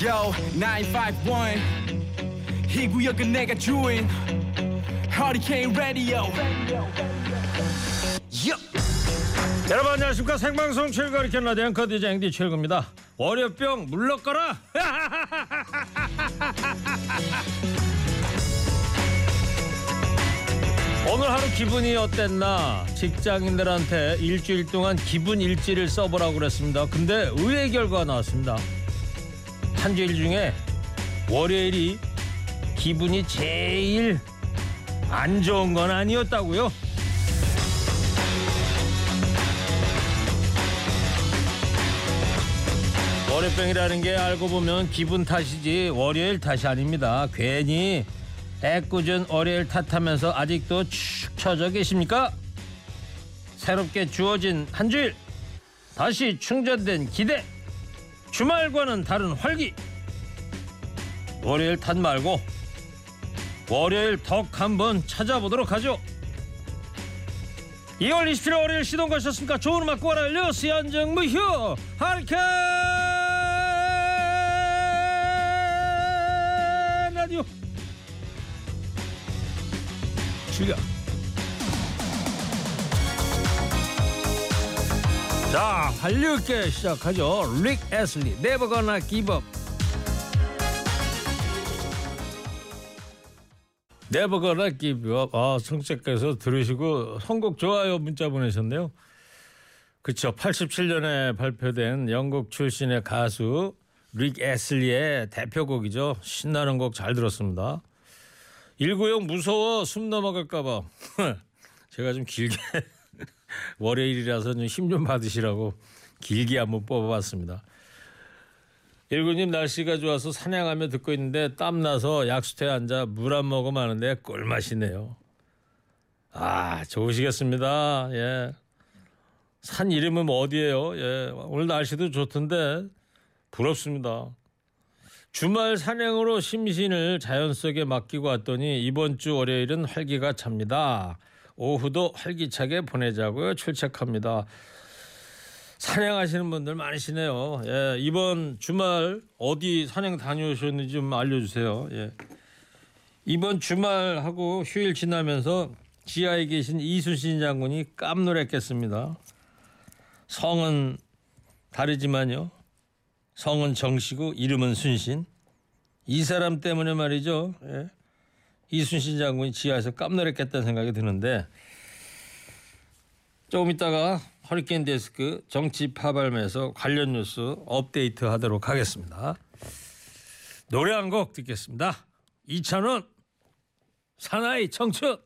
Yo 951 이 구역은 내가 주인 허리케인 라디오 여러분 안녕하십니까? 생방송 최고 이렇게 라디오 앵커 DJ 앵디 최고입니다. 월요병 물러거라! 오늘 하루 기분이 어땠나? 직장인들한테 일주일 동안 기분 일지를 써보라고 그랬습니다. 근데 의외의 결과가 나왔습니다 한 주일 중에 월요일이 기분이 제일 안 좋은 건 아니었다고요 월요병이라는 게 알고 보면 기분 탓이지 월요일 탓이 아닙니다. 괜히 애꿎은 월요일 탓하면서 아직도 축 처져 계십니까? 새롭게 주어진 한 주일 다시 충전된 기대 주말과는 다른 활기 월요일 탓 말고 월요일 덕 한번 찾아보도록 하죠. 2월 27일 월요일 시동 거셨습니까? 좋은 음악 꼬라려 수연정 무효 하리케인 라디오 출격 자 활력있게 시작하죠. 릭 애슬리 Never Gonna Give Up. Never Gonna Give Up. 아 성책께서 들으시고 선곡 좋아요 문자 보내셨네요. 그쵸. 87년에 발표된 영국 출신의 가수 릭 애슬리의 대표곡이죠. 신나는 곡 잘 들었습니다. 190 무서워 숨 넘어갈까봐. 제가 좀 길게 월요일이라서 좀힘좀 받으시라고 길게 한번 뽑아봤습니다. 일구님 날씨가 좋아서 사냥하며 듣고 있는데 땀 나서 약수터에 앉아 물 안 먹으면 하는데 꿀맛이네요. 아 좋으시겠습니다. 예. 산 이름은 뭐 어디예요? 예. 오늘 날씨도 좋던데 부럽습니다. 주말 산행으로 심신을 자연 속에 맡기고 왔더니 이번 주 월요일은 활기가 찹니다. 오후도 활기차게 보내자고요. 출첵합니다. 산행하시는 분들 많으시네요. 예, 이번 주말 어디 산행 다녀오셨는지 좀 알려주세요. 예. 이번 주말하고 휴일 지나면서 지하에 계신 이순신 장군이 깜놀했겠습니다. 성은 다르지만요. 성은 정시고 이름은 순신. 이 사람 때문에 말이죠. 예. 이순신 장군이 지하에서 깜놀했겠다는 생각이 드는데 조금 있다가 허리케인 데스크 정치 파발매에서 관련 뉴스 업데이트 하도록 하겠습니다. 노래 한 곡 듣겠습니다. 이찬원 사나이 청춘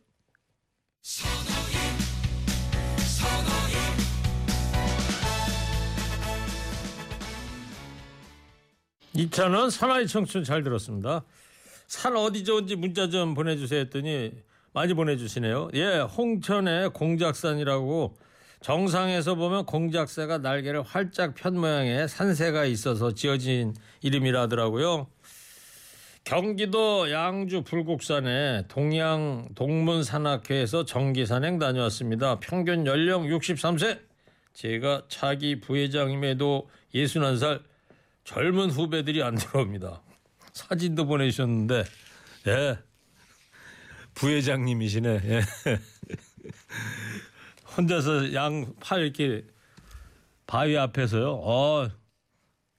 이찬원 사나이 청춘 잘 들었습니다. 산 어디 좋은지 문자 좀 보내주세요 했더니 많이 보내주시네요. 예, 홍천의 공작산이라고 정상에서 보면 공작새가 날개를 활짝 편 모양의 산새가 있어서 지어진 이름이라더라고요. 경기도 양주 불곡산에 동양 동문산악회에서 정기산행 다녀왔습니다. 평균 연령 63세. 제가 차기 부회장임에도 61살 젊은 후배들이 안 들어옵니다. 사진도 보내주셨는데, 예. 부회장님이시네. 예. 혼자서 양 팔 이렇게 바위 앞에서요. 어,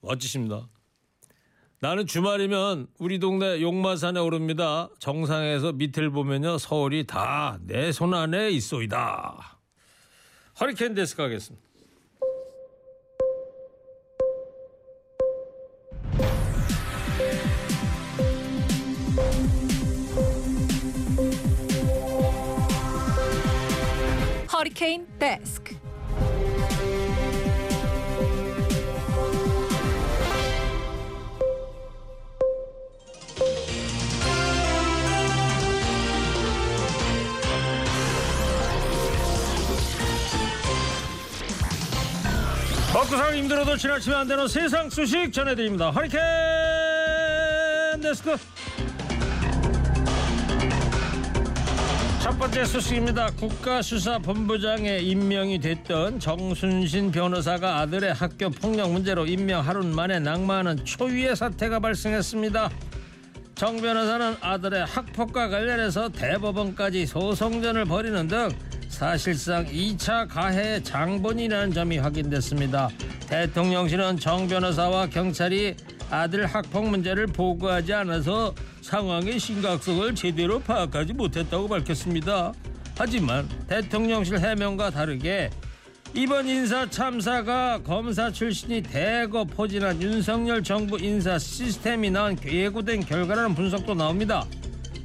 멋지십니다. 나는 주말이면 우리 동네 용마산에 오릅니다. 정상에서 밑을 보면요. 서울이 다 내 손 안에 있소이다. 허리케인 데스크 하겠습니다. 허리케인 데스크. 먹고 살기 힘들어도 지나치면 안 되는 세상 소식 전해드립니다. 허리케인 데스크. 첫 번째 소식입니다. 국가수사본부장에 임명이 됐던 정순신 변호사가 아들의 학교 폭력 문제로 임명 하루 만에 낙마하는 초유의 사태가 발생했습니다. 정 변호사는 아들의 학폭과 관련해서 대법원까지 소송전을 벌이는 등 사실상 2차 가해 장본이라는 점이 확인됐습니다. 대통령실은 정 변호사와 경찰이 아들 학폭 문제를 보고하지 않아서 상황의 심각성을 제대로 파악하지 못했다고 밝혔습니다. 하지만 대통령실 해명과 다르게 이번 인사 참사가 검사 출신이 대거 포진한 윤석열 정부 인사 시스템이 낳은 예고된 결과라는 분석도 나옵니다.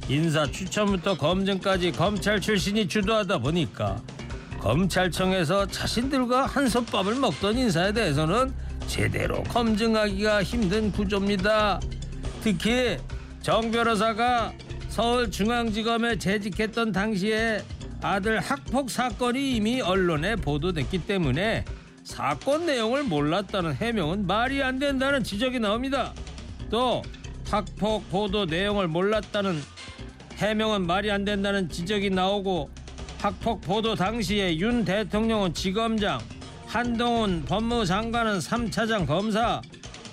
인사 추천부터 검증까지 검찰 출신이 주도하다 보니까 검찰청에서 자신들과 한솥밥을 먹던 인사에 대해서는 제대로 검증하기가 힘든 구조입니다. 특히 정 변호사가 서울중앙지검에 재직했던 당시에 아들 학폭 사건이 이미 언론에 보도됐기 때문에 사건 내용을 몰랐다는 해명은 말이 안 된다는 지적이 나옵니다. 또 학폭 보도 내용을 몰랐다는 해명은 말이 안 된다는 지적이 나오고 학폭 보도 당시에 윤 대통령은 지검장, 한동훈 법무장관은 3차장 검사,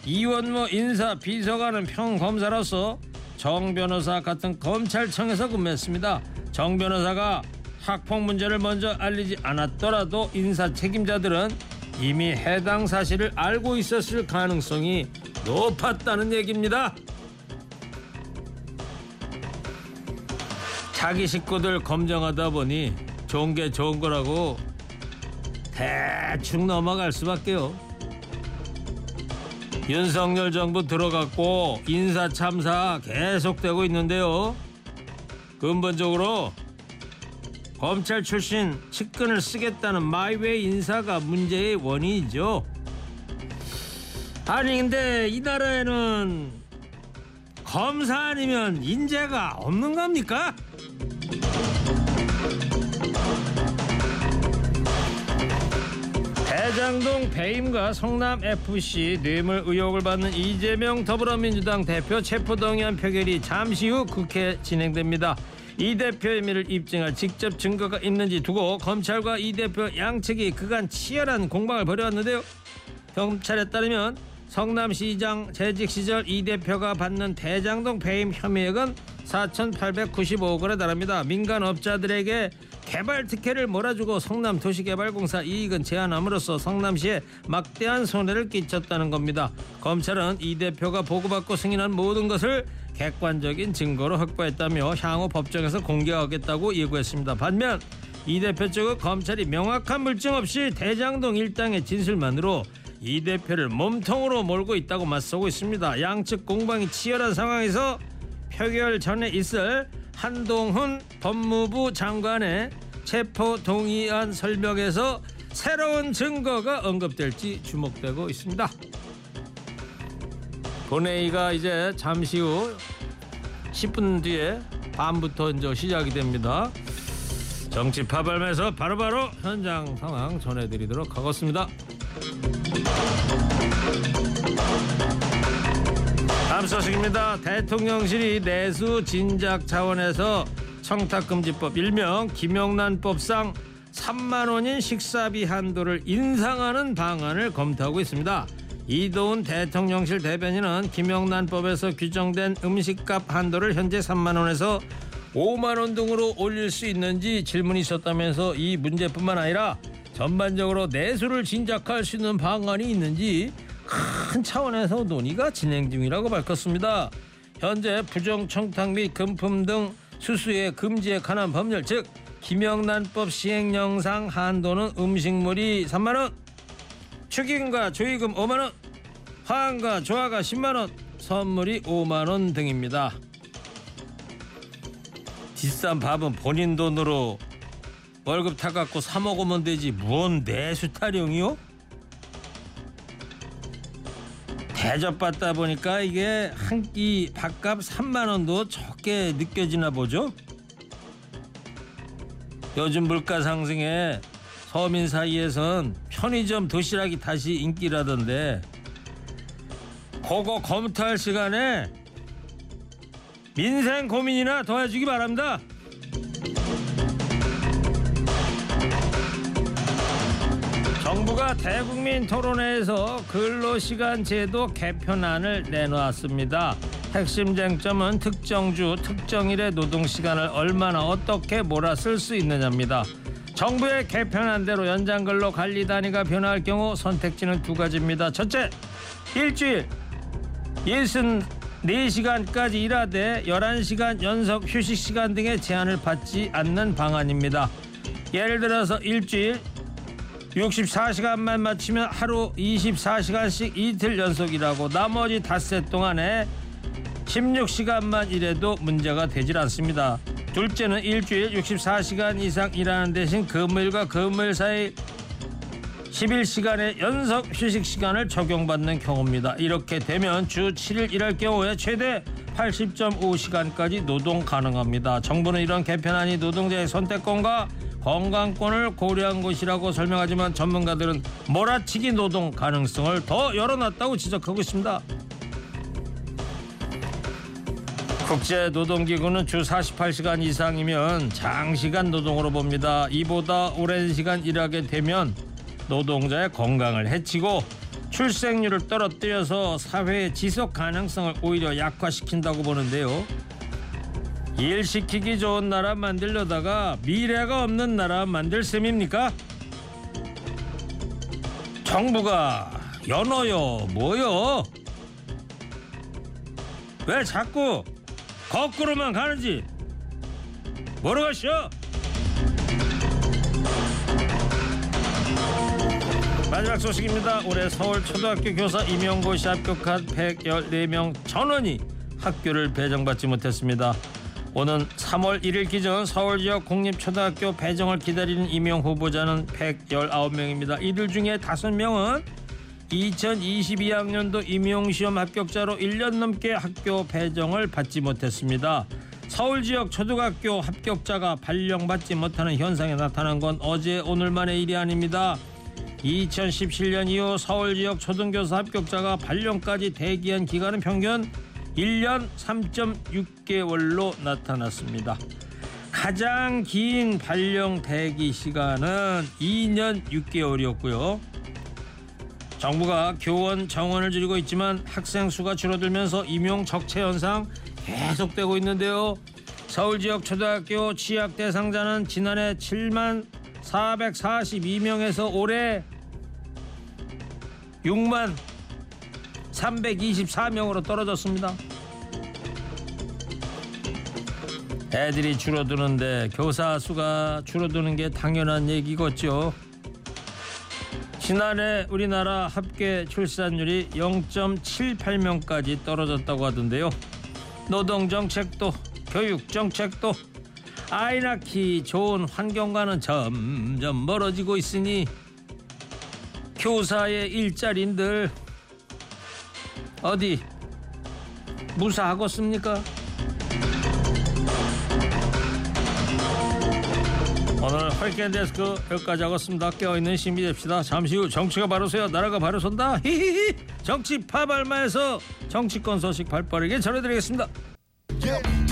이원모 인사 비서관은 평검사로서 정 변호사 같은 검찰청에서 근무했습니다. 정 변호사가 학폭 문제를 먼저 알리지 않았더라도 인사 책임자들은 이미 해당 사실을 알고 있었을 가능성이 높았다는 얘기입니다. 자기 식구들 검증하다 보니 좋은 게 좋은 거라고 대충 넘어갈 수밖에요. 윤석열 정부 들어갔고 인사 참사 계속되고 있는데요. 근본적으로 검찰 출신 측근을 쓰겠다는 마이웨이 인사가 문제의 원인이죠. 아니 근데 이 나라에는 검사 아니면 인재가 없는 겁니까? 대장동 배임과 성남 FC 뇌물 의혹을 받는 이재명 더불어민주당 대표 체포동의안 표결이 잠시 후 국회 진행됩니다. 이 대표 혐의를 입증할 직접 증거가 있는지 두고 검찰과 이 대표 양측이 그간 치열한 공방을 벌여왔는데요. 경찰에 따르면 성남시장 재직 시절 이 대표가 받는 대장동 배임 혐의액은 4,895억 원에 달합니다. 민간 업자들에게 개발 특혜를 몰아주고 성남 도시개발공사 이익은 제한함으로써 성남시에 막대한 손해를 끼쳤다는 겁니다. 검찰은 이 대표가 보고받고 승인한 모든 것을 객관적인 증거로 확보했다며 향후 법정에서 공개하겠다고 예고했습니다. 반면 이 대표 측은 검찰이 명확한 물증 없이 대장동 일당의 진술만으로 이 대표를 몸통으로 몰고 있다고 맞서고 있습니다. 양측 공방이 치열한 상황에서 표결 전에 있을 한동훈 법무부 장관의 체포 동의안 설명에서 새로운 증거가 언급될지 주목되고 있습니다. 본회의가 이제 잠시 후 10분 뒤에 밤부터 이제 시작이 됩니다. 정치 파발에서 바로바로 현장 상황 전해드리도록 하겠습니다. 다음 소식입니다. 대통령실이 내수 진작 차원에서 청탁금지법 일명 김영란법상 3만 원인 식사비 한도를 인상하는 방안을 검토하고 있습니다. 이도훈 대통령실 대변인은 김영란법에서 규정된 음식값 한도를 현재 3만 원에서 5만 원 등으로 올릴 수 있는지 질문이 있었다면서 이 문제뿐만 아니라 전반적으로 내수를 진작할 수 있는 방안이 있는지 큰 차원에서 논의가 진행 중이라고 밝혔습니다. 현재 부정 청탁 및 금품 등 수수의 금지에 관한 법률 즉 김영란법 시행령상 한도는 음식물이 3만 원, 축의금과 조의금 5만 원, 화환과 조화가 10만 원, 선물이 5만 원 등입니다. 비싼 밥은 본인 돈으로 월급 타갖고 사 먹으면 되지 뭔 내수 타령이요? 대접받다 보니까 이게 한 끼 밥값 3만 원도 적게 느껴지나 보죠. 요즘 물가 상승에 서민 사이에선 편의점 도시락이 다시 인기라던데 그거 검토할 시간에 민생 고민이나 도와주기 바랍니다. 대국민 토론회에서 근로시간 제도 개편안을 내놓았습니다. 핵심 쟁점은 특정 주, 특정일의 노동시간을 얼마나 어떻게 몰아쓸 수 있느냐입니다. 정부의 개편안대로 연장근로 관리 단위가 변화할 경우 선택지는 두 가지입니다. 첫째, 일주일 64시간까지 일하되 11시간 연속 휴식시간 등의 제한을 받지 않는 방안입니다. 예를 들어서 일주일 64시간만 마치면 하루 24시간씩 이틀 연속이라고 나머지 닷새 동안에 16시간만 일해도 문제가 되질 않습니다. 둘째는 일주일 64시간 이상 일하는 대신 금요일과 금요일 사이 11시간의 연속 휴식 시간을 적용받는 경우입니다. 이렇게 되면 주 7일 일할 경우에 최대 80.5시간까지 노동 가능합니다. 정부는 이런 개편안이 노동자의 선택권과 건강권을 고려한 것이라고 설명하지만 전문가들은 몰아치기 노동 가능성을 더 열어놨다고 지적하고 있습니다. 국제노동기구는 주 48시간 이상이면 장시간 노동으로 봅니다. 이보다 오랜 시간 일하게 되면 노동자의 건강을 해치고 출생률을 떨어뜨려서 사회의 지속 가능성을 오히려 약화시킨다고 보는데요. 일 시키기 좋은 나라 만들려다가 미래가 없는 나라 만들 셈입니까? 정부가 연어요 뭐요? 왜 자꾸 거꾸로만 가는지 모르겠어? 마지막 소식입니다. 올해 서울 초등학교 교사 임용고시 합격한 114명 전원이 학교를 배정받지 못했습니다. 오는 3월 1일 기준 서울 지역 공립초등학교 배정을 기다리는 임용 후보자는 119명입니다. 이들 중에 5명은 2022학년도 임용시험 합격자로 1년 넘게 학교 배정을 받지 못했습니다. 서울 지역 초등학교 합격자가 발령받지 못하는 현상이 나타난 건 어제 오늘만의 일이 아닙니다. 2017년 이후 서울 지역 초등교사 합격자가 발령까지 대기한 기간은 평균 1년 3.6개월로 나타났습니다. 가장 긴 발령 대기 시간은 2년 6개월이었고요. 정부가 교원 정원을 줄이고 있지만 학생 수가 줄어들면서 임용 적체 현상 계속되고 있는데요. 서울 지역 초등학교 취약 대상자는 지난해 7만 442명에서 올해 6만 324명으로 떨어졌습니다. 애들이 줄어드는데 교사 수가 줄어드는 게 당연한 얘기겠죠. 지난해 우리나라 합계 출산율이 0.78명까지 떨어졌다고 하던데요. 노동 정책도 교육 정책도 아이 낳기 좋은 환경과는 점점 멀어지고 있으니 교사의 일자리인들 어디 무사하겠습니까? 오늘 허리케인 데스크 여기까지 하겠습니다. 깨어있는 시민이 됩시다. 잠시 후 정치가 바로 서야 나라가 바로 선다. 히히히 정치 파발마에서 정치권 소식 발빠르게 전해드리겠습니다. Yeah.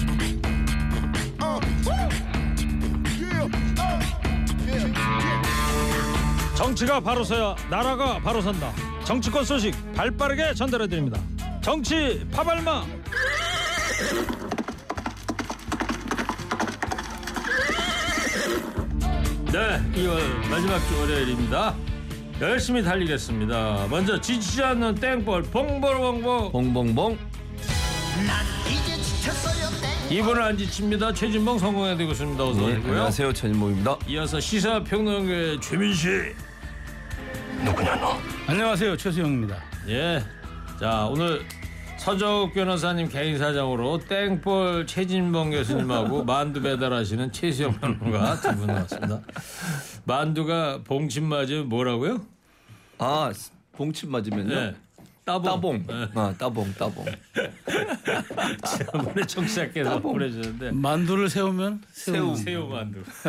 정치가 바로 서야 나라가 바로 선다. 정치권 소식 발빠르게 전달해 드립니다. 정치 파발마. 네, 2월 마지막 주 월요일입니다. 열심히 달리겠습니다. 먼저 지치지 않는 땡볼 봉보봉보 봉봉봉 이분을 안 지칩니다. 최진봉 성공해 되고 있습니다. 어서 네, 오시고요. 안녕하세요 전인모입니다 이어서 시사평론가의 최민 씨. 안녕하세요 최수영입니다. 예. 자 오늘 서정욱 변호사님 개인 사정으로 땡볼 최진봉 교수님하고 만두 배달하시는 최수영 변호가 두 분 나왔습니다. 만두가 봉침 맞으면 뭐라고요? 아 봉침 맞으면요 네. 따봉. 따봉 네. 아 따봉 따봉 지난번에 청취자께서 보내주셨는데 만두를 세우면 새우 새우 만두.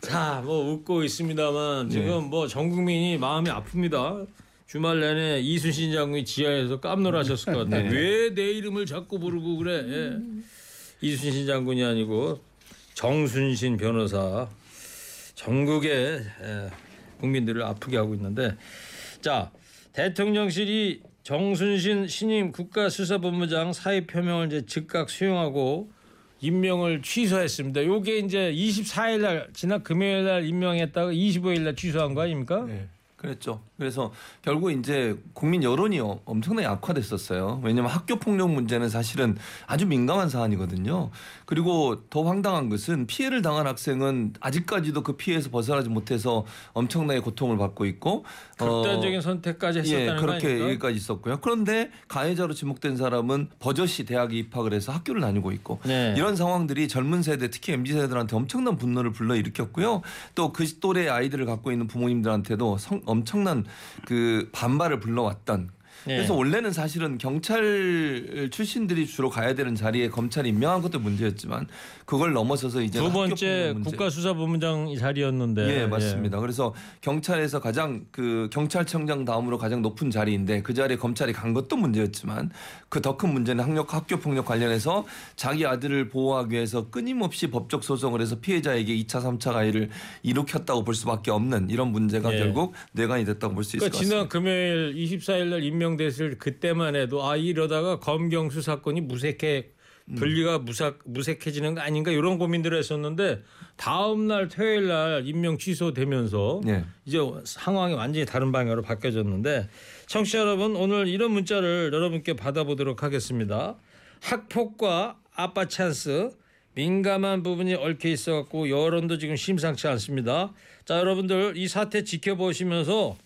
자, 뭐 웃고 있습니다만 지금 뭐 전 국민이 마음이 아픕니다. 주말 내내 이순신 장군이 지하에서 깜놀하셨을 것 같아요. 왜 내 이름을 자꾸 부르고 그래? 예. 이순신 장군이 아니고 정순신 변호사. 전국의 에, 국민들을 아프게 하고 있는데 자 대통령실이 정순신 신임 국가수사본부장 사의 표명을 이제 즉각 수용하고 임명을 취소했습니다. 요게 이제 24일 날 지난 금요일 날 임명했다가 25일 날 취소한 거 아닙니까? 네. 그랬죠. 그래서 결국 이제 국민 여론이 어- 엄청나게 악화됐었어요. 왜냐하면 학교 폭력 문제는 사실은 아주 민감한 사안이거든요. 그리고 더 황당한 것은 피해를 당한 학생은 아직까지도 그 피해에서 벗어나지 못해서 엄청나게 고통을 받고 있고 어, 극단적인 선택까지 했었다는 예, 거 그렇게? 여기까지 있었고요. 그런데 가해자로 지목된 사람은 버젓이 대학에 입학을 해서 학교를 다니고 있고 네. 이런 상황들이 젊은 세대 특히 mz 세대들한테 엄청난 분노를 불러일으켰고요. 또 그 또래 아이들을 갖고 있는 부모님들한테도 성- 엄청난 그 반발을 불러왔던. 네. 그래서 원래는 사실은 경찰 출신들이 주로 가야 되는 자리에 검찰이 임명한 것도 문제였지만 그걸 넘어서서 이제 두 번째 국가수사본부장 자리였는데 예, 맞습니다. 그래서 경찰에서 가장 그 경찰청장 다음으로 가장 높은 자리인데 그 자리에 검찰이 간 것도 문제였지만 그 더 큰 문제는 학력 학교 폭력 관련해서 자기 아들을 보호하기 위해서 끊임없이 법적 소송을 해서 피해자에게 2차, 3차 가해를 일으켰다고 볼 수밖에 없는 이런 문제가 예. 결국 내관이 됐다고 볼 수 있을 그러니까 것 지난 같습니다. 금요일 24일 날 임명됐을 그때만 해도 아 이러다가 검경 수사권이 무색해 분리가 무삭 무색해지는 거 아닌가 이런 고민들을 했었는데 다음 날 토요일 날 임명 취소되면서 예. 이제 상황이 완전히 다른 방향으로 바뀌어졌는데 청취자 여러분 오늘 이런 문자를 여러분께 받아보도록 하겠습니다. 학폭과 아빠 찬스 민감한 부분이 얽혀 있어 갖고 여론도 지금 심상치 않습니다. 자 여러분들 이 사태 지켜보시면서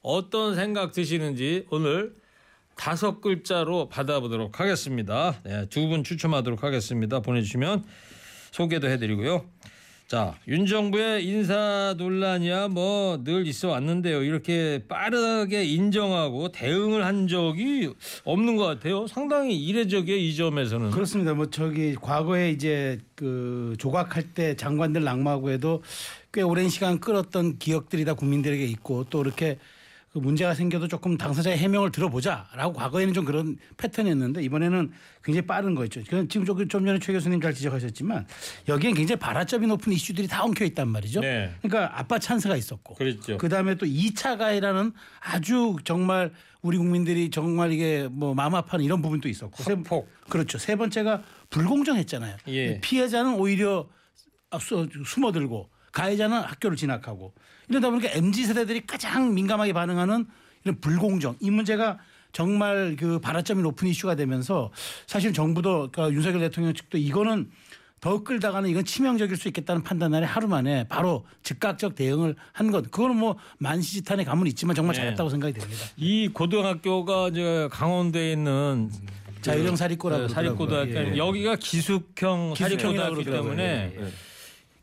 어떤 생각 드시는지 오늘 다섯 글자로 받아보도록 하겠습니다. 네, 두분 추첨하도록 하겠습니다. 보내주시면 소개도 해드리고요. 자, 윤 정부의 인사 논란이야 뭐 늘 있어 왔는데요. 이렇게 빠르게 인정하고 대응을 한 적이 없는 것 같아요. 상당히 이례적이에요 이 점에서는. 그렇습니다. 뭐 저기 과거에 이제 그 조각할 때 장관들 낙마하고 해도 꽤 오랜 시간 끌었던 기억들이 다 국민들에게 있고 또 이렇게 그 문제가 생겨도 조금 당사자의 해명을 들어보자라고 과거에는 좀 그런 패턴이었는데 이번에는 굉장히 빠른 거였죠. 지금 좀좀 전에 최 교수님 잘 지적하셨지만 여기엔 굉장히 발화점이 높은 이슈들이 다 엉켜 있단 말이죠. 네. 그러니까 아빠 찬스가 있었고 그렇죠. 그다음에 또 2차 가해라는 아주 정말 우리 국민들이 정말 이게 뭐 마음 아파하는 이런 부분도 있었고 세- 학폭. 그렇죠. 세 번째가 불공정했잖아요. 예. 피해자는 오히려 앞서 숨어들고 가해자는 학교를 진학하고 이러다 보니까 mz 세대들이 가장 민감하게 반응하는 이런 불공정 이 문제가 정말 그 발화점이 높은 이슈가 되면서 사실 정부도 그러니까 윤석열 대통령 측도 이거는 더 끌다가는 이건 치명적일 수 있겠다는 판단 아래 하루 만에 바로 즉각적 대응을 한 것. 그거는 뭐 만시지탄의 감은 있지만 정말 네. 잘했다고 생각이 됩니다. 이 고등학교가 이제 강원도에 있는 자유형 사립고라고 네, 사립고등학교. 예. 여기가 기숙형 기숙형이라고 사립고등학교. 때문에 예, 예.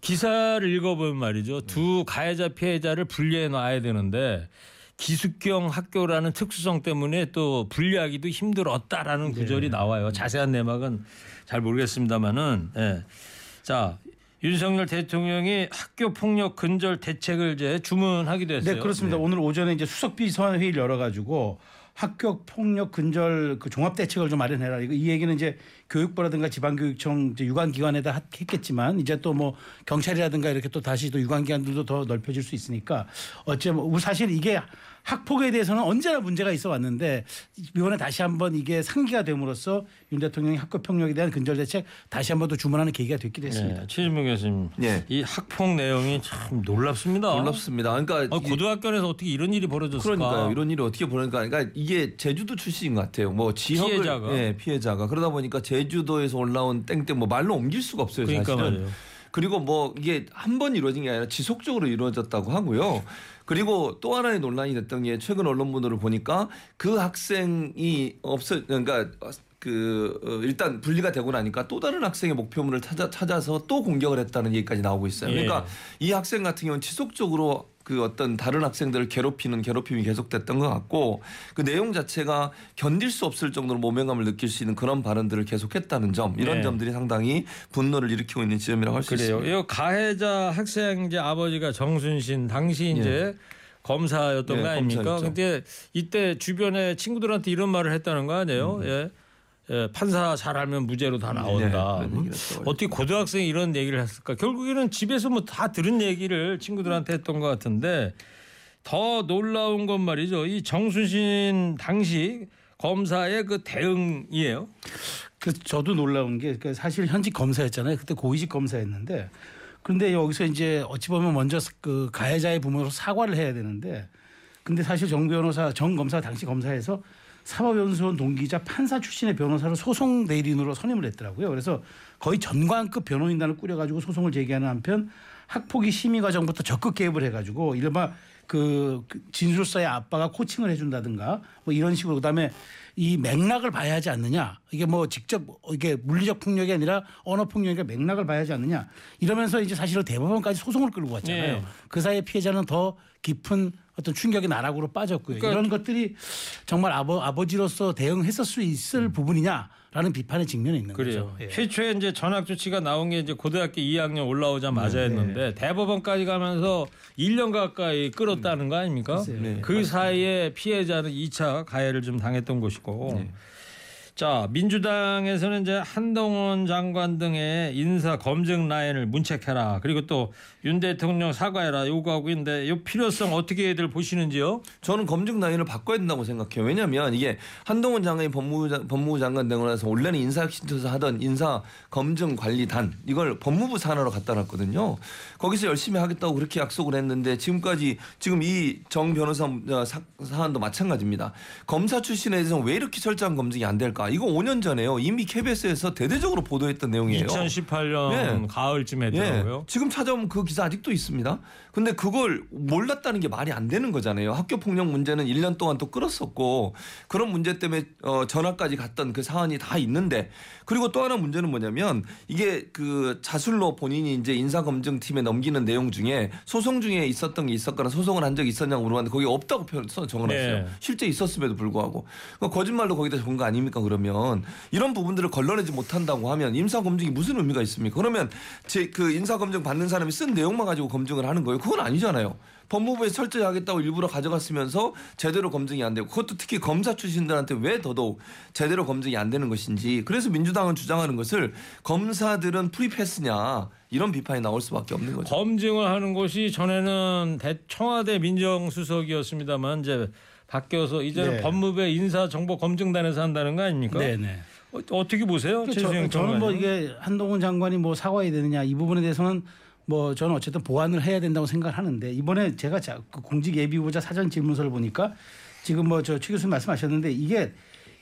기사를 읽어보면 말이죠. 두 가해자 피해자를 분리해 놔야 되는데 기숙형 학교라는 특수성 때문에 또 분리하기도 힘들었다라는 네. 구절이 나와요. 자세한 내막은 잘 모르겠습니다만은 예. 자 윤석열 대통령이 학교 폭력 근절 대책을 이제 주문하기도 했어요. 네, 그렇습니다. 오늘 오전에 이제 수석 비서관 회의를 열어가지고 학교 폭력 근절 그 종합 대책을 좀 마련해라. 이거 이 얘기는 이제 교육부라든가 지방교육청 유관기관에다 하- 했겠지만 이제 또 뭐 경찰이라든가 이렇게 또 다시 또 유관기관들도 더 넓혀질 수 있으니까 어쩌면 사실 이게 학폭에 대해서는 언제나 문제가 있어 왔는데 이번에 다시 한번 이게 상기가 됨으로써 윤 대통령이 학교 폭력에 대한 근절 대책 다시 한번 또 주문하는 계기가 됐기도 했습니다. 네, 최진봉 교수님, 예. 이 학폭 내용이 참 놀랍습니다. 놀랍습니다. 그러니까 아, 고등학교에서 어떻게 이런 일이 벌어졌을까? 그러니까요. 이런 일이 어떻게 벌어질까? 그러니까 이게 제주도 출신인 것 같아요. 뭐 지역을 피해자가. 예, 피해자가 그러다 보니까 제 주도에서 올라온 땡땡 뭐 말로 옮길 수가 없어요. 그러니까 사실은. 말이에요. 그리고 뭐 이게 한 번 이루어진 게 아니라 지속적으로 이루어졌다고 하고요. 그리고 또 하나의 논란이 됐던 게 최근 언론 보도를 보니까 그 학생이 없어 그러니까 그 어, 일단 분리가 되고 나니까 또 다른 학생의 목표물을 찾아 찾아서 또 공격을 했다는 얘기까지 나오고 있어요. 예. 그러니까 이 학생 같은 경우는 지속적으로 그 어떤 다른 학생들을 괴롭히는 괴롭힘이 계속됐던 것 같고 그 내용 자체가 견딜 수 없을 정도로 모명감을 느낄 수 있는 그런 발언들을 계속했다는 점 이런 네. 점들이 상당히 분노를 일으키고 있는 지점이라고 할수 그래요. 있습니다. 이 가해자 학생 이제 아버지가 정순신 당시 이제 검사였던 예, 거 아닙니까? 검사였죠. 근데 이때 주변에 친구들한테 이런 말을 했다는 거 아니에요? 음. 예. 에, 판사 잘하면 무죄로 다 나온다. 네. 어떻게 고등학생이 이런 얘기를 했을까? 결국에는 집에서 뭐 다 들은 얘기를 친구들한테 했던 것 같은데 더 놀라운 건 말이죠. 이 정순신 당시 검사의 그 대응이에요. 그 저도 놀라운 게그 사실 현직 검사였잖아요. 그때 고위직 검사였는데 그런데 여기서 이제 어찌 보면 먼저 그 가해자의 부모로 사과를 해야 되는데 근데 사실 정 변호사 정 검사 당시 검사에서 사법연수원 동기자 판사 출신의 변호사를 소송 대리인으로 선임을 했더라고요. 그래서 거의 전관급 변호인단을 꾸려가지고 소송을 제기하는 한편 학폭위 심의 과정부터 적극 개입을 해가지고 이른바 그 진술서의 아빠가 코칭을 해준다든가 뭐 이런 식으로 그다음에 이 맥락을 봐야 하지 않느냐 이게 뭐 직접 이게 물리적 폭력이 아니라 언어 폭력이니까 맥락을 봐야 하지 않느냐 이러면서 이제 사실은 대법원까지 소송을 끌고 갔잖아요. 네. 그 사이에 피해자는 더 깊은 어떤 충격의 나락으로 빠졌고요. 그러니까 이런 것들이 정말 아버, 아버지로서 대응했을 수 있을 부분이냐라는 비판의 직면이 있는 음. 그래요. 거죠. 예. 최초에 이제 전학 조치가 나온 게 이제 고등학교 2학년 올라오자마자였는데 대법원까지 가면서 1년 가까이 끌었다는 거 아닙니까? 네, 그 사이에 피해자는 2차 가해를 좀 당했던 곳이고. 자, 민주당에서는 이제 한동훈 장관 등의 인사 검증 라인을 문책해라. 그리고 또 윤 대통령 사과해라 요구하고 있는데 이 필요성 어떻게들 보시는지요? 저는 검증 라인을 바꿔야 된다고 생각해요. 왜냐하면 이게 한동훈 장관이 법무부, 장- 법무부 장관 되고 나서 원래는 인사혁신처에서 하던 인사 검증 관리단 이걸 법무부 산하로 갖다 놨거든요. 거기서 열심히 하겠다고 그렇게 약속을 했는데 지금까지 지금 이 정 변호사 어, 사- 사안도 마찬가지입니다. 검사 출신에 대해서 왜 이렇게 철저한 검증이 안 될까? 이거 5년 전에요. 이미 KBS에서 대대적으로 보도했던 내용이에요. 2018년 예. 가을쯤 예. 했더라고요. 지금 찾아오면 그 기사 아직도 있습니다. 근데 그걸 몰랐다는 게 말이 안 되는 거잖아요. 학교 폭력 문제는 1년 동안 또 끌었었고 그런 문제 때문에 어, 전화까지 갔던 그 사안이 다 있는데 그리고 또 하나 문제는 뭐냐면 이게 그 자술로 본인이 이제 인사 검증팀에 넘기는 내용 중에 소송 중에 있었던 게 있었거나 소송을 한 적이 있었냐고 물어봤는데 거기 없다고 표- 써 적어놨어요. 네. 실제 있었음에도 불구하고 그러니까 거짓말로 거기다 적은 거 아닙니까 그러면 이런 부분들을 걸러내지 못한다고 하면 인사 검증이 무슨 의미가 있습니까 그러면 제 그 인사 검증 받는 사람이 쓴 내용만 가지고 검증을 하는 거예요 그건 아니잖아요 법무부에 철저히 하겠다고 일부러 가져갔으면서 제대로 검증이 안 되고 그것도 특히 검사 출신들한테 왜 더더욱 제대로 검증이 안 되는 것인지 그래서 민주당은 주장하는 것을 검사들은 프리패스냐 이런 비판이 나올 수밖에 없는 거죠. 검증을 하는 곳이 전에는 대- 청와대 민정수석이었습니다만 이제 바뀌어서 이제는 네. 법무부의 인사정보검증단에서 한다는 거 아닙니까? 네네. 어, 어떻게 보세요? 그 저, 저는 뭐? 이게 한동훈 장관이 뭐 사과해야 되느냐 이 부분에 대해서는 뭐 저는 어쨌든 보완을 해야 된다고 생각을 하는데 이번에 제가 자- 그 공직 예비 후보자 사전 질문서를 보니까 지금 뭐 저 최 교수님 말씀하셨는데 이게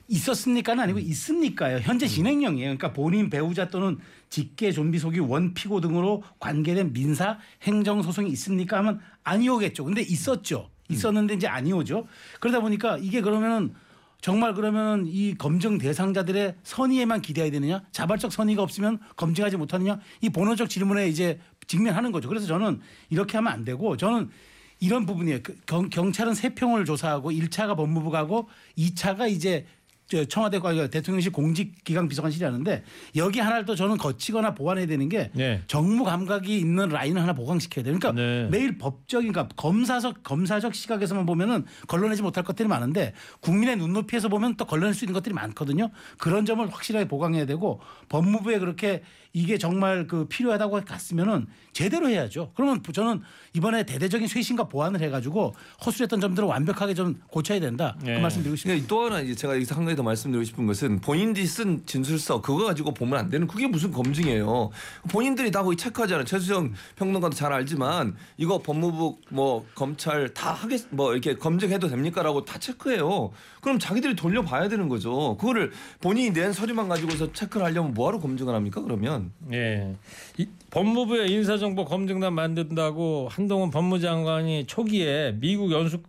있었습니까는 아니고 있습니까요. 현재 진행형이에요. 그러니까 본인 배우자 또는 직계 좀비 속이 원피고 등으로 관계된 민사 행정 소송이 있습니까 하면 아니오겠죠. 근데 있었죠. 있었는데 이제 아니오죠. 그러다 보니까 이게 그러면은 정말 그러면 이 검증 대상자들의 선의에만 기대해야 되느냐? 자발적 선의가 없으면 검증하지 못하느냐? 이 본원적 질문에 이제 직면하는 거죠. 그래서 저는 이렇게 하면 안 되고 저는 이런 부분이에요. 그 경, 경찰은 세 평을 조사하고 1차가 법무부가 하고 2차가 이제 저 청와대 과 대통령실 공직기강 비서관실이 하는데 여기 하나를 또 저는 거치거나 보완해야 되는 게 네. 정무 감각이 있는 라인을 하나 보강시켜야 돼요. 그러니까 네. 매일 법적인 그러니까 검사적 검사적 시각에서만 보면은 걸러내지 못할 것들이 많은데 국민의 눈높이에서 보면 또 걸러낼 수 있는 것들이 많거든요. 그런 점을 확실하게 보강해야 되고 법무부에 그렇게 이게 정말 그 필요하다고 갔으면은 제대로 해야죠. 그러면 저는 이번에 대대적인 쇄신과 보완을 해가지고 허술했던 점들을 완벽하게 좀 고쳐야 된다. 네. 그 말씀드리고 싶습니다. 근데 또 하나 이제 제가 여기서 한 가지 더 말씀드리고 싶은 것은 본인들이 쓴 진술서 그거 가지고 보면 안 되는 그게 무슨 검증이에요. 본인들이 다 거기 체크하잖아요. 최수영 평론가도 잘 알지만 이거 법무부 뭐 검찰 다 하겠 뭐 이렇게 검증해도 됩니까라고 다 체크해요. 그럼 자기들이 돌려봐야 되는 거죠. 그거를 본인이 낸 서류만 가지고서 체크를 하려면 뭐하러 검증을 합니까? 그러면 예. 이, 법무부의 인사정보 검증단 만든다고 한동훈 법무장관이 초기에 미국 연수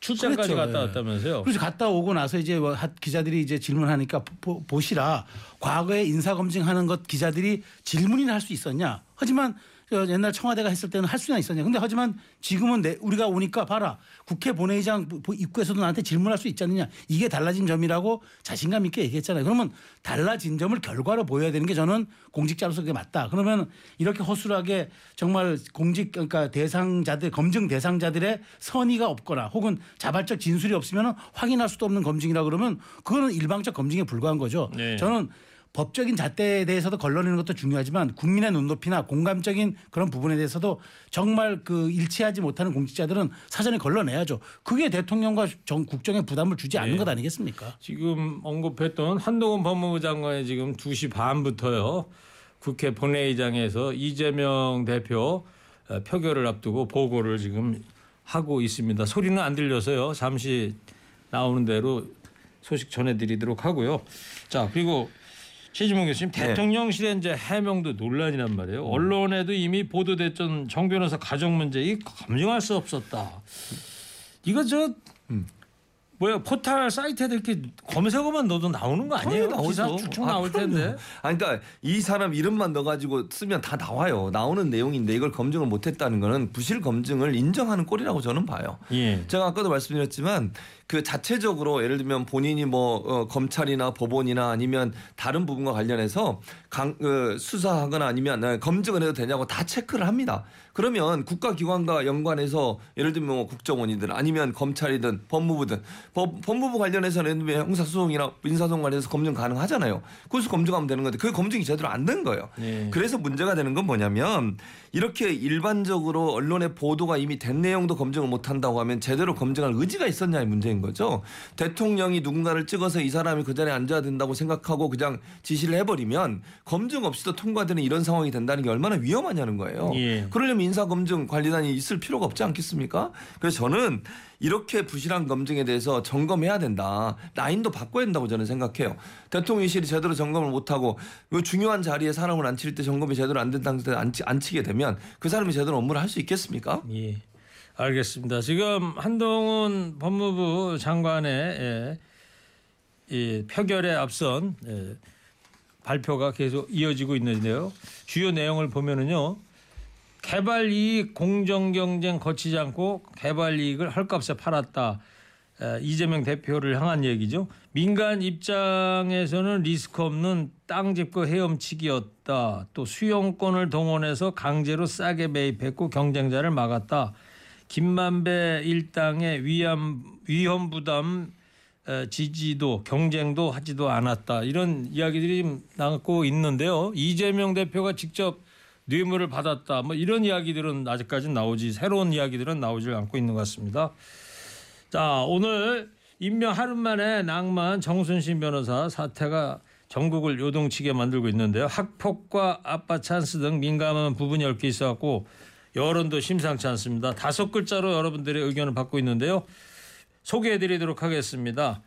출장까지 그랬죠. 갔다 예. 왔다면서요? 그래서 갔다 오고 나서 이제 뭐 하- 기자들이 이제 질문하니까 보, 보시라 과거에 인사 검증하는 것 기자들이 질문이나 할 수 있었냐? 하지만 저 옛날 청와대가 했을 때는 할 수는 있었냐. 근데 하지만 지금은 내 우리가 오니까 봐라. 국회 본회의장 입구에서도 나한테 질문할 수 있지 않느냐. 이게 달라진 점이라고 자신감 있게 얘기했잖아요. 그러면 달라진 점을 결과로 보여야 되는 게 저는 공직자로서 그게 맞다. 그러면 이렇게 허술하게 정말 공직 그러니까 대상자들 검증 대상자들의 선의가 없거나 혹은 자발적 진술이 없으면 확인할 수도 없는 검증이라 그러면 그거는 일방적 검증에 불과한 거죠. 네. 저는 법적인 잣대에 대해서도 걸러내는 것도 중요하지만 국민의 눈높이나 공감적인 그런 부분에 대해서도 정말 그 일치하지 못하는 공직자들은 사전에 걸러내야죠. 그게 대통령과 정, 국정에 부담을 주지 않는 네. 것 아니겠습니까? 지금 언급했던 한동훈 법무부 장관이 지금 2시 반부터요. 국회 본회의장에서 이재명 대표 어, 표결을 앞두고 보고를 지금 하고 있습니다. 소리는 안 들려서요. 잠시 나오는 대로 소식 전해드리도록 하고요. 자 그리고 최지문 교수님 네. 대통령실의 이제 해명도 논란이란 말이에요. 언론에도 이미 보도됐던 정 변호사 가족 문제 이 검증할 수 없었다. 이거 저 뭐야 포털 사이트에 이렇게 검색어만 넣어도 나오는 거 아니에요? 기사 나오죠. 쭉쭉 아, 나올 그럼요. 텐데. 아니, 그러니까 이 사람 이름만 넣어가지고 쓰면 다 나와요. 나오는 내용인데 이걸 검증을 못했다는 거는 부실 검증을 인정하는 꼴이라고 저는 봐요. 예. 제가 아까도 말씀드렸지만 그 자체적으로 예를 들면 본인이 뭐 어, 검찰이나 법원이나 아니면 다른 부분과 관련해서 강, 어, 수사하거나 아니면 어, 검증을 해도 되냐고 다 체크를 합니다. 그러면 국가기관과 연관해서 예를 들면 뭐 국정원이든 아니면 검찰이든 법무부든 법, 법무부 관련해서는 형사소송이나 민사소송 관련해서 검증 가능하잖아요. 그래서 검증하면 되는 건데 그 검증이 제대로 안 된 거예요. 네. 그래서 문제가 되는 건 뭐냐면 이렇게 일반적으로 언론의 보도가 이미 된 내용도 검증을 못 한다고 하면 제대로 검증할 의지가 있었냐의 문제인 거죠. 대통령이 누군가를 찍어서 이 사람이 그 자리에 앉아야 된다고 생각하고 그냥 지시를 해버리면 검증 없이도 통과되는 이런 상황이 된다는 게 얼마나 위험하냐는 거예요. 예. 그러려면 인사검증 관리단이 있을 필요가 없지 않겠습니까? 그래서 저는 이렇게 부실한 검증에 대해서 점검해야 된다. 라인도 바꿔야 된다고 저는 생각해요. 대통령실이 제대로 점검을 못하고 그 중요한 자리에 사람을 앉힐 때 점검이 제대로 안된 상태에 앉히, 앉히게 되면 그 사람이 제대로 업무를 할 수 있겠습니까? 예. 알겠습니다. 지금 한동훈 법무부 장관의 예, 이 표결에 앞선 예, 발표가 계속 이어지고 있는데요. 주요 내용을 보면은요. 개발 이익 공정 경쟁 거치지 않고 개발 이익을 헐값에 팔았다. 에, 이재명 대표를 향한 얘기죠. 민간 입장에서는 리스크 없는 땅 짚고 헤엄치기였다. 또 수용권을 동원해서 강제로 싸게 매입했고 경쟁자를 막았다. 김만배 일당의 위험 위험 부담 에, 지지도 경쟁도 하지도 않았다. 이런 이야기들이 좀 나고 있는데요. 이재명 대표가 직접 뇌물을 받았다. 뭐 이런 이야기들은 아직까지 나오지 새로운 이야기들은 나오질 않고 있는 것 같습니다. 자 오늘 임명 하루 만에 낭만 정순신 변호사 사태가 전국을 요동치게 만들고 있는데요. 학폭과 아빠 찬스 등 민감한 부분이 얽혀 있어갖고 여론도 심상치 않습니다. 다섯 글자로 여러분들의 의견을 받고 있는데요. 소개해드리도록 하겠습니다.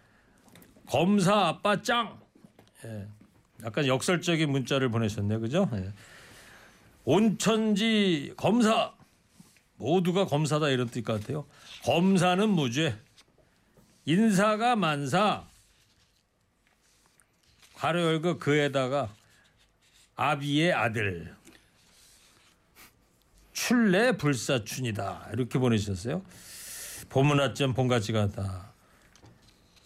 검사 아빠 짱. 예, 약간 역설적인 문자를 보내셨네요, 그죠? 예. 온천지 검사 모두가 검사다 이런 뜻 같아요. 검사는 무죄, 인사가 만사. 가로 열고 그에다가 아비의 아들 출래 불사춘이다 이렇게 보내주셨어요. 보문화점 같다.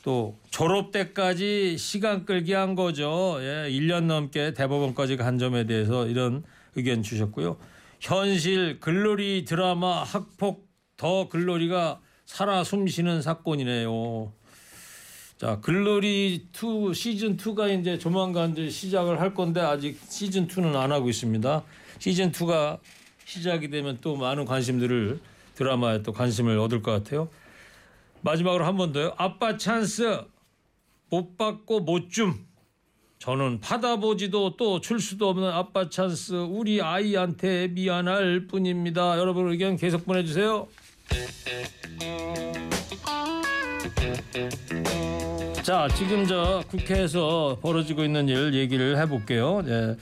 또 졸업 때까지 시간 끌기 한 거죠. 예, 1년 넘게 대법원까지 간 점에 대해서 이런 의견 주셨고요. 현실 글로리 드라마 학폭 더 글로리가 살아 숨쉬는 사건이네요. 자, 글로리 2 시즌 2가 이제 조만간 이제 시작을 할 건데 아직 시즌 2는 안 하고 있습니다. 시즌 2가 시작이 되면 또 많은 관심들을 드라마에 또 관심을 얻을 것 같아요. 마지막으로 한 번 더요. 아빠 찬스 못 받고 못 줌. 저는 받아보지도 또 줄 수도 없는 아빠 찬스 우리 아이한테 미안할 뿐입니다. 여러분 의견 계속 보내주세요. 자 지금 저 국회에서 벌어지고 있는 일 얘기를 해볼게요. 예.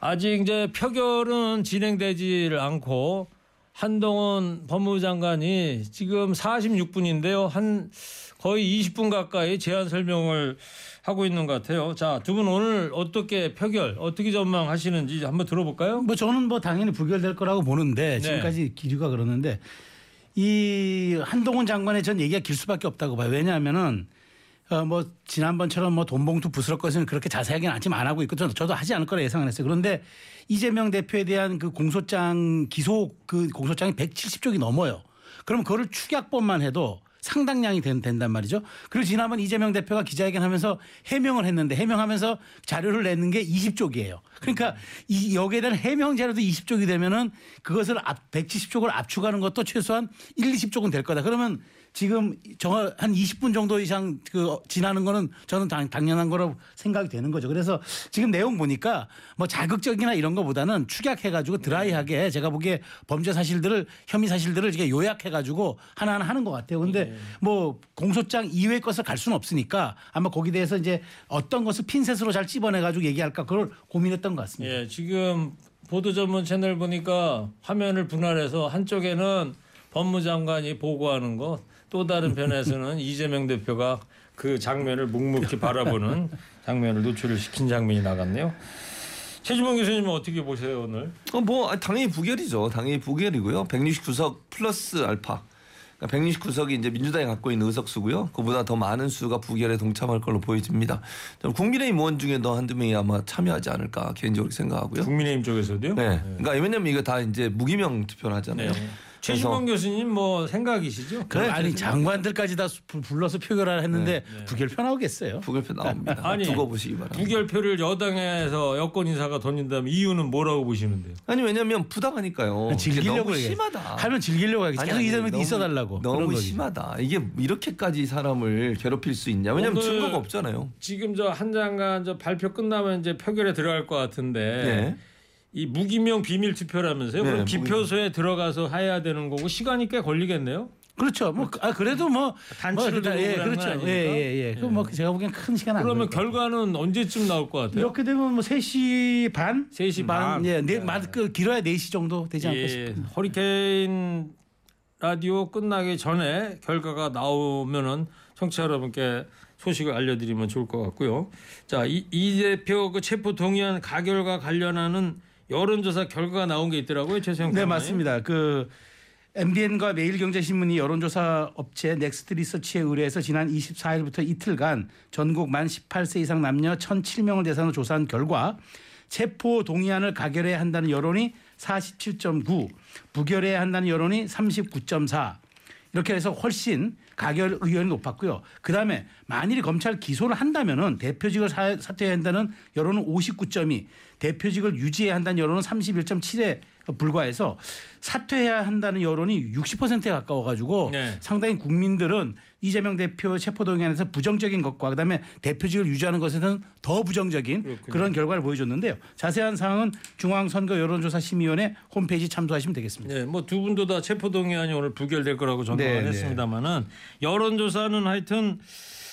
아직 이제 표결은 진행되지를 않고 한동훈 법무장관이 지금 46분인데요. 한 거의 20분 가까이 제안 설명을 하고 있는 것 같아요. 자, 두 분 오늘 어떻게 표결, 어떻게 전망하시는지 한번 들어볼까요? 뭐 저는 뭐 당연히 부결될 거라고 보는데 네. 지금까지 기류가 그러는데 이 한동훈 장관의 전 얘기가 길 수밖에 없다고 봐요. 왜냐하면은 어 뭐 지난번처럼 뭐 돈봉투 부스럴 것은 그렇게 자세하게는 아직 안 하고 있고 저도, 저도 하지 않을 거라 예상을 했어요. 그런데 이재명 대표에 대한 그 공소장 기소 그 공소장이 170쪽이 넘어요. 그럼 그거를 축약본만 해도 상당량이 된, 된단 말이죠. 그리고 지난번 이재명 대표가 기자회견하면서 해명을 했는데 해명하면서 자료를 내는 게 20쪽이에요. 그러니까 이 여기에 대한 해명 자료도 20쪽이 되면은 그것을 앞 170쪽을 압축하는 것도 최소한 1, 20쪽은 될 거다. 그러면 지금 정한 20분 정도 이상 그 지나는 거는 저는 당, 당연한 거라고 생각이 되는 거죠. 그래서 지금 내용 보니까 뭐 자극적이나 이런 거보다는 축약해가지고 드라이하게 제가 보기에 범죄 사실들을 혐의 사실들을 이렇게 요약해가지고 하나하나 하는 것 같아요. 근데 뭐 공소장 이외의 것을 갈 수는 없으니까 아마 거기에 대해서 이제 어떤 것을 핀셋으로 잘 찝어내가지고 얘기할까 그걸 고민했던 것 같습니다. 예, 지금 보도 전문 채널 보니까 화면을 분할해서 한쪽에는 법무장관이 보고하는 거, 또 다른 편에서는 이재명 대표가 그 장면을 묵묵히 바라보는 장면을 노출을 시킨 장면이 나갔네요. 최주봉 교수님은 어떻게 보세요 오늘? 어, 뭐 아, 당연히 부결이죠. 당연히 부결이고요. 169석 플러스 알파. 그러니까 169석이 이제 민주당이 갖고 있는 의석수고요. 그보다 더 많은 수가 부결에 동참할 걸로 보여집니다. 국민의힘 의원 중에도 한두 명이 아마 참여하지 않을까 개인적으로 생각하고요. 국민의힘 쪽에서도요? 네. 그러니까 왜냐면 이거 다 이제 무기명 투표를 하잖아요. 네. 최주봉 교수님 뭐 생각이시죠? 그럼 네, 아니 장관들까지 다 부- 불러서 표결을 했는데 부결표 나오겠어요. 부결표 나옵니다. 아니, 두고 보시기 바랍니다. 부결표를 여당에서 여권 인사가 던진다면 이유는 뭐라고 보시는데요? 아니 왜냐면 부당하니까요. 이게 즐기려고 너무. 심하다. 하면 즐기려고 하겠지. 아니, 계속 이재명도 너무- 있어달라고. 너무. 심하다. 이게 이렇게까지 사람을 괴롭힐 수 있냐? 왜냐면 증거가 없잖아요. 지금 저 한 장관 저 발표 끝나면 이제 표결에 들어갈 것 같은데 네. 이 무기명 비밀 투표라면서요? 네, 그럼 무기명. 기표소에 들어가서 해야 되는 거고 시간이 꽤 걸리겠네요. 그렇죠. 뭐 아, 그래도 뭐 단추를 뭐, 두고 예, 그러는 건 그렇죠. 아니니까. 예예 예. 예. 그뭐 제가 보기엔 큰 시간 안 그러면. 결과는 언제쯤 나올 것 같아요? 이렇게 되면 뭐 3시 반? 3시 반. 예, 네, 맞, 그 길어야 4시 정도 되지 않을까 예, 싶습니다. 허리케인 라디오 끝나기 전에 결과가 나오면은 청취자 여러분께 소식을 알려드리면 좋을 것 같고요. 자, 이, 이 대표 그 체포 동의안 가결과 관련하는 여론조사 결과가 나온 게 있더라고요, 최수영 네. 맞습니다. 그 MBN과 매일경제신문이 여론조사 업체 넥스트 리서치에 의뢰해서 지난 24일부터 이틀간 전국 만 18세 이상 남녀 1,007명을 대상으로 조사한 결과 체포 동의안을 가결해야 한다는 여론이 47.9, 부결해야 한다는 여론이 39.4. 이렇게 해서 훨씬 가결 의견이 높았고요. 그다음에 만일 검찰 기소를 한다면은 대표직을 사, 사퇴해야 한다는 여론은 59.2, 대표직을 유지해야 한다는 여론은 31.7에 불과해서 사퇴해야 한다는 여론이 60%에 가까워 가지고 네. 상당히 국민들은 이재명 대표 체포동의안에서 부정적인 것과 그다음에 대표직을 유지하는 것에는 더 부정적인 그런 결과를 보여줬는데요. 자세한 사항은 중앙선거 여론조사 심의위원회 홈페이지 참조하시면 되겠습니다. 네, 뭐 두 분도 다 체포 동의안이 오늘 부결될 거라고 전망을 네, 네. 했습니다만은 여론조사는 하여튼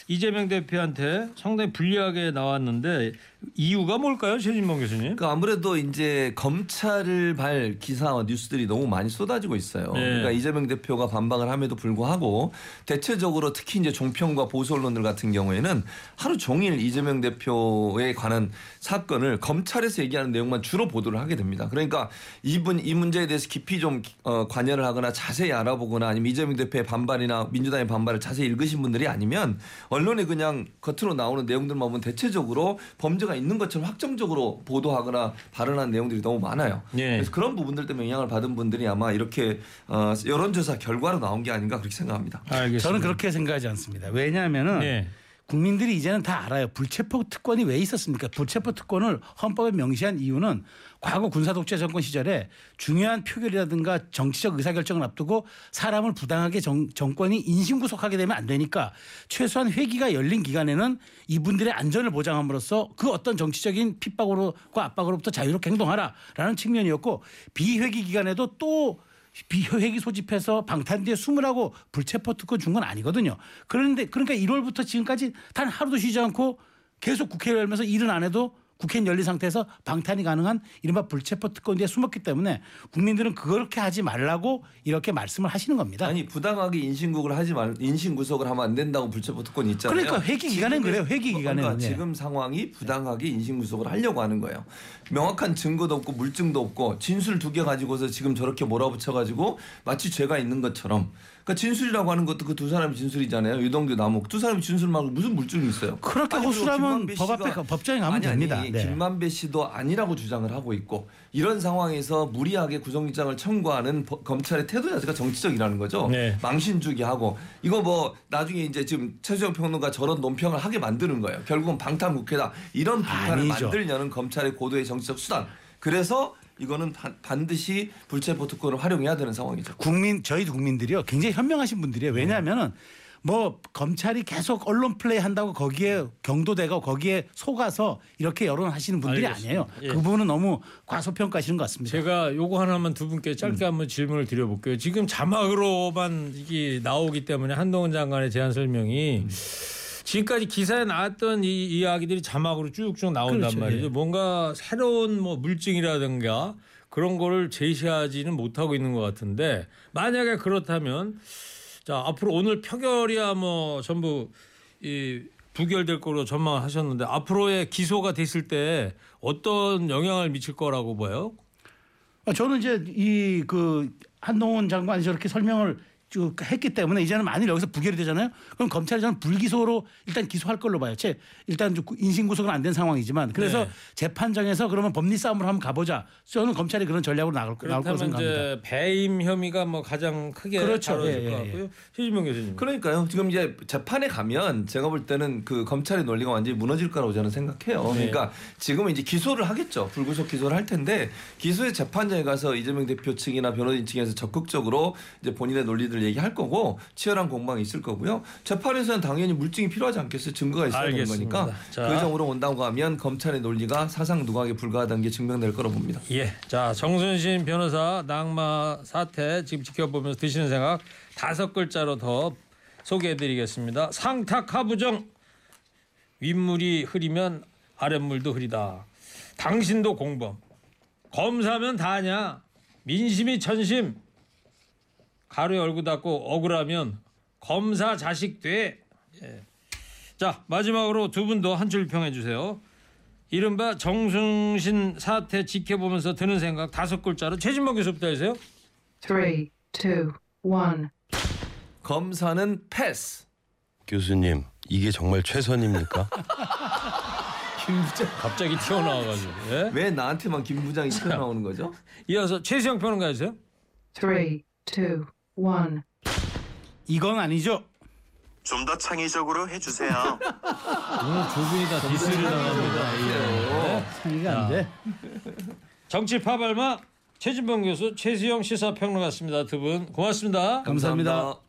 이재명 대표한테 상당히 불리하게 나왔는데 이유가 뭘까요, 최진봉 교수님? 그러니까 아무래도 이제 검찰을 발 기사와 뉴스들이 너무 많이 쏟아지고 있어요. 네. 그러니까 이재명 대표가 반박을 함에도 불구하고 대체적으로 특히 이제 종편과 보수 언론들 같은 경우에는 하루 종일 이재명 대표에 관한 사건을 검찰에서 얘기하는 내용만 주로 보도를 하게 됩니다. 그러니까 이분 이 문제에 대해서 깊이 좀 어, 관여를 하거나 자세히 알아보거나 아니면 이재명 대표의 반발이나 민주당의 반발을 자세히 읽으신 분들이 아니면 언론에 그냥 겉으로 나오는 내용들만 보면 대체적으로 범죄가 있는 것처럼 확정적으로 보도하거나 발언한 내용들이 너무 많아요. 예. 그래서 그런 부분들 때문에 영향을 받은 분들이 아마 이렇게 어, 여론조사 결과로 나온 게 아닌가 그렇게 생각합니다. 알겠습니다. 저는 그렇게 생각하지 않습니다. 왜냐하면은 네. 국민들이 이제는 다 알아요. 불체포 특권이 왜 있었습니까? 불체포 특권을 헌법에 명시한 이유는 과거 군사 독재 정권 시절에 중요한 표결이라든가 정치적 의사결정을 앞두고 사람을 부당하게 정, 정권이 인신구속하게 되면 안 되니까 최소한 회기가 열린 기간에는 이분들의 안전을 보장함으로써 그 어떤 정치적인 핍박으로과 압박으로부터 자유롭게 행동하라라는 측면이었고 비회기 기간에도 또 비회기 소집해서 방탄 뒤에 숨으라고 불체포 특권 준 건 아니거든요. 그런데 그러니까 1월부터 지금까지 단 하루도 쉬지 않고 계속 국회를 열면서 일은 안 해도 국회는 열린 상태에서 방탄이 가능한 이른바 불체포 특권에 숨었기 때문에 국민들은 그렇게 하지 말라고 이렇게 말씀을 하시는 겁니다. 아니 부당하게 인신구속을 하지 말 인신구속을 하면 안 된다고 불체포 특권이 있잖아요. 그러니까 회기 지금의- 그래요. 회기 기간에는, 그러니까 예. 지금 상황이 부당하게 인신구속을 하려고 하는 거예요. 명확한 증거도 없고 물증도 없고 진술 두 개 가지고서 지금 저렇게 몰아붙여 가지고 마치 죄가 있는 것처럼. 그러니까 진술이라고 하는 것도 그 두 사람의 진술이잖아요. 유동규 남욱 두 사람의 진술 말고 무슨 물증이 있어요? 그렇게 아니, 김만배 법 앞에 법정에 가면 아니, 됩니다. 아니, 네. 김만배 씨도 아니라고 주장을 하고 있고 이런 상황에서 무리하게 구속영장을 청구하는 법- 검찰의 태도 자체가 정치적이라는 거죠. 네. 망신주기 하고 이거 뭐 나중에 이제 지금 최수영 평론가 저런 논평을 하게 만드는 거예요. 결국은 방탄 국회다 이런 비판을. 만들려는 검찰의 고도의 정치적 수단. 그래서 이거는 반- 반드시 불체포 특권을 활용해야 되는 상황이죠. 국민 저희 국민들이요 굉장히 현명하신 분들이에요. 왜냐하면은 뭐 검찰이 계속 언론 플레이 한다고 거기에 경도되고 거기에 속아서 이렇게 여론하시는 분들이 알겠습니다. 아니에요. 예. 그 부분은 너무 과소평가하시는 것 같습니다. 제가 요거 하나만 두 분께 짧게 음. 한번 질문을 드려볼게요. 지금 자막으로만 이게 나오기 때문에 한동훈 장관의 제안 설명이 음. 지금까지 기사에 나왔던 이 이야기들이 자막으로 쭉쭉 나온단 그렇죠. 말이죠. 예. 뭔가 새로운 뭐 물증이라든가 그런 거를 제시하지는 못하고 있는 것 같은데 만약에 그렇다면 자 앞으로 오늘 표결이야 뭐 전부 이 부결될 거로 전망하셨는데 앞으로의 기소가 됐을 때 어떤 영향을 미칠 거라고 봐요? 아, 저는 이제 이 그 한동훈 장관이 저렇게 설명을 쭉 했기 때문에 이제는 만일 여기서 부결이 되잖아요. 그럼 검찰이 저는 불기소로 일단 기소할 걸로 봐요. 제 일단 인신 구속은 안 된 상황이지만 그래서 네. 재판장에서 그러면 법리 싸움을 한번 가보자. 저는 검찰이 그런 전략으로 나올, 나올 거라고 생각합니다. 이제 배임 혐의가 뭐 가장 크게 그렇죠. 다뤄질 예, 것 예, 같고요. 최진명 교수님. 그러니까요. 지금 이제 재판에 가면 제가 볼 때는 그 검찰의 논리가 완전히 무너질 거라고 저는 생각해요. 네. 그러니까 지금은 이제 기소를 하겠죠. 불구속 기소를 할 텐데 기소의 재판장에 가서 이재명 대표 측이나 변호인 측에서 적극적으로 이제 본인의 논리들 얘기할 거고 치열한 공방이 있을 거고요. 재판에서는 당연히 물증이 필요하지 않겠어요. 증거가 있어야 되는 알겠습니다. 거니까 자. 그 정으로 온다고 하면 검찰의 논리가 사상 누각에 불과하다는 게 증명될 거로 봅니다. 예. 자, 정순신 변호사 낙마 사태 지금 지켜보면서 드시는 생각 다섯 글자로 더 소개해 드리겠습니다. 상탁하부정 윗물이 흐리면 아랫물도 흐리다. 당신도 공범. 검사면 다냐. 민심이 천심. 가루에 얼굴 닦고 억울하면 검사 자식 돼. 예. 자 마지막으로 두 분도 한 줄 평해 주세요. 이른바 정순신 사태 지켜보면서 드는 생각 다섯 글자로 최진범 교수부터 해주세요. Three, two, one. 검사는 패스. 교수님 이게 정말 최선입니까? 김부장 갑자기 튀어나와가지고. 예? 왜 나한테만 김부장이 튀어나오는 거죠? 이어서 최수영 평론가 해주세요. Three, two, one. 이건 아니죠. 좀 더 창의적으로 해주세요. 오늘 두 분이 다 디스를 당합니다. 예. 상의가 안 돼. 정치 파발마 최진범 교수 최수영 시사평론가였습니다. 두 분 고맙습니다. 감사합니다.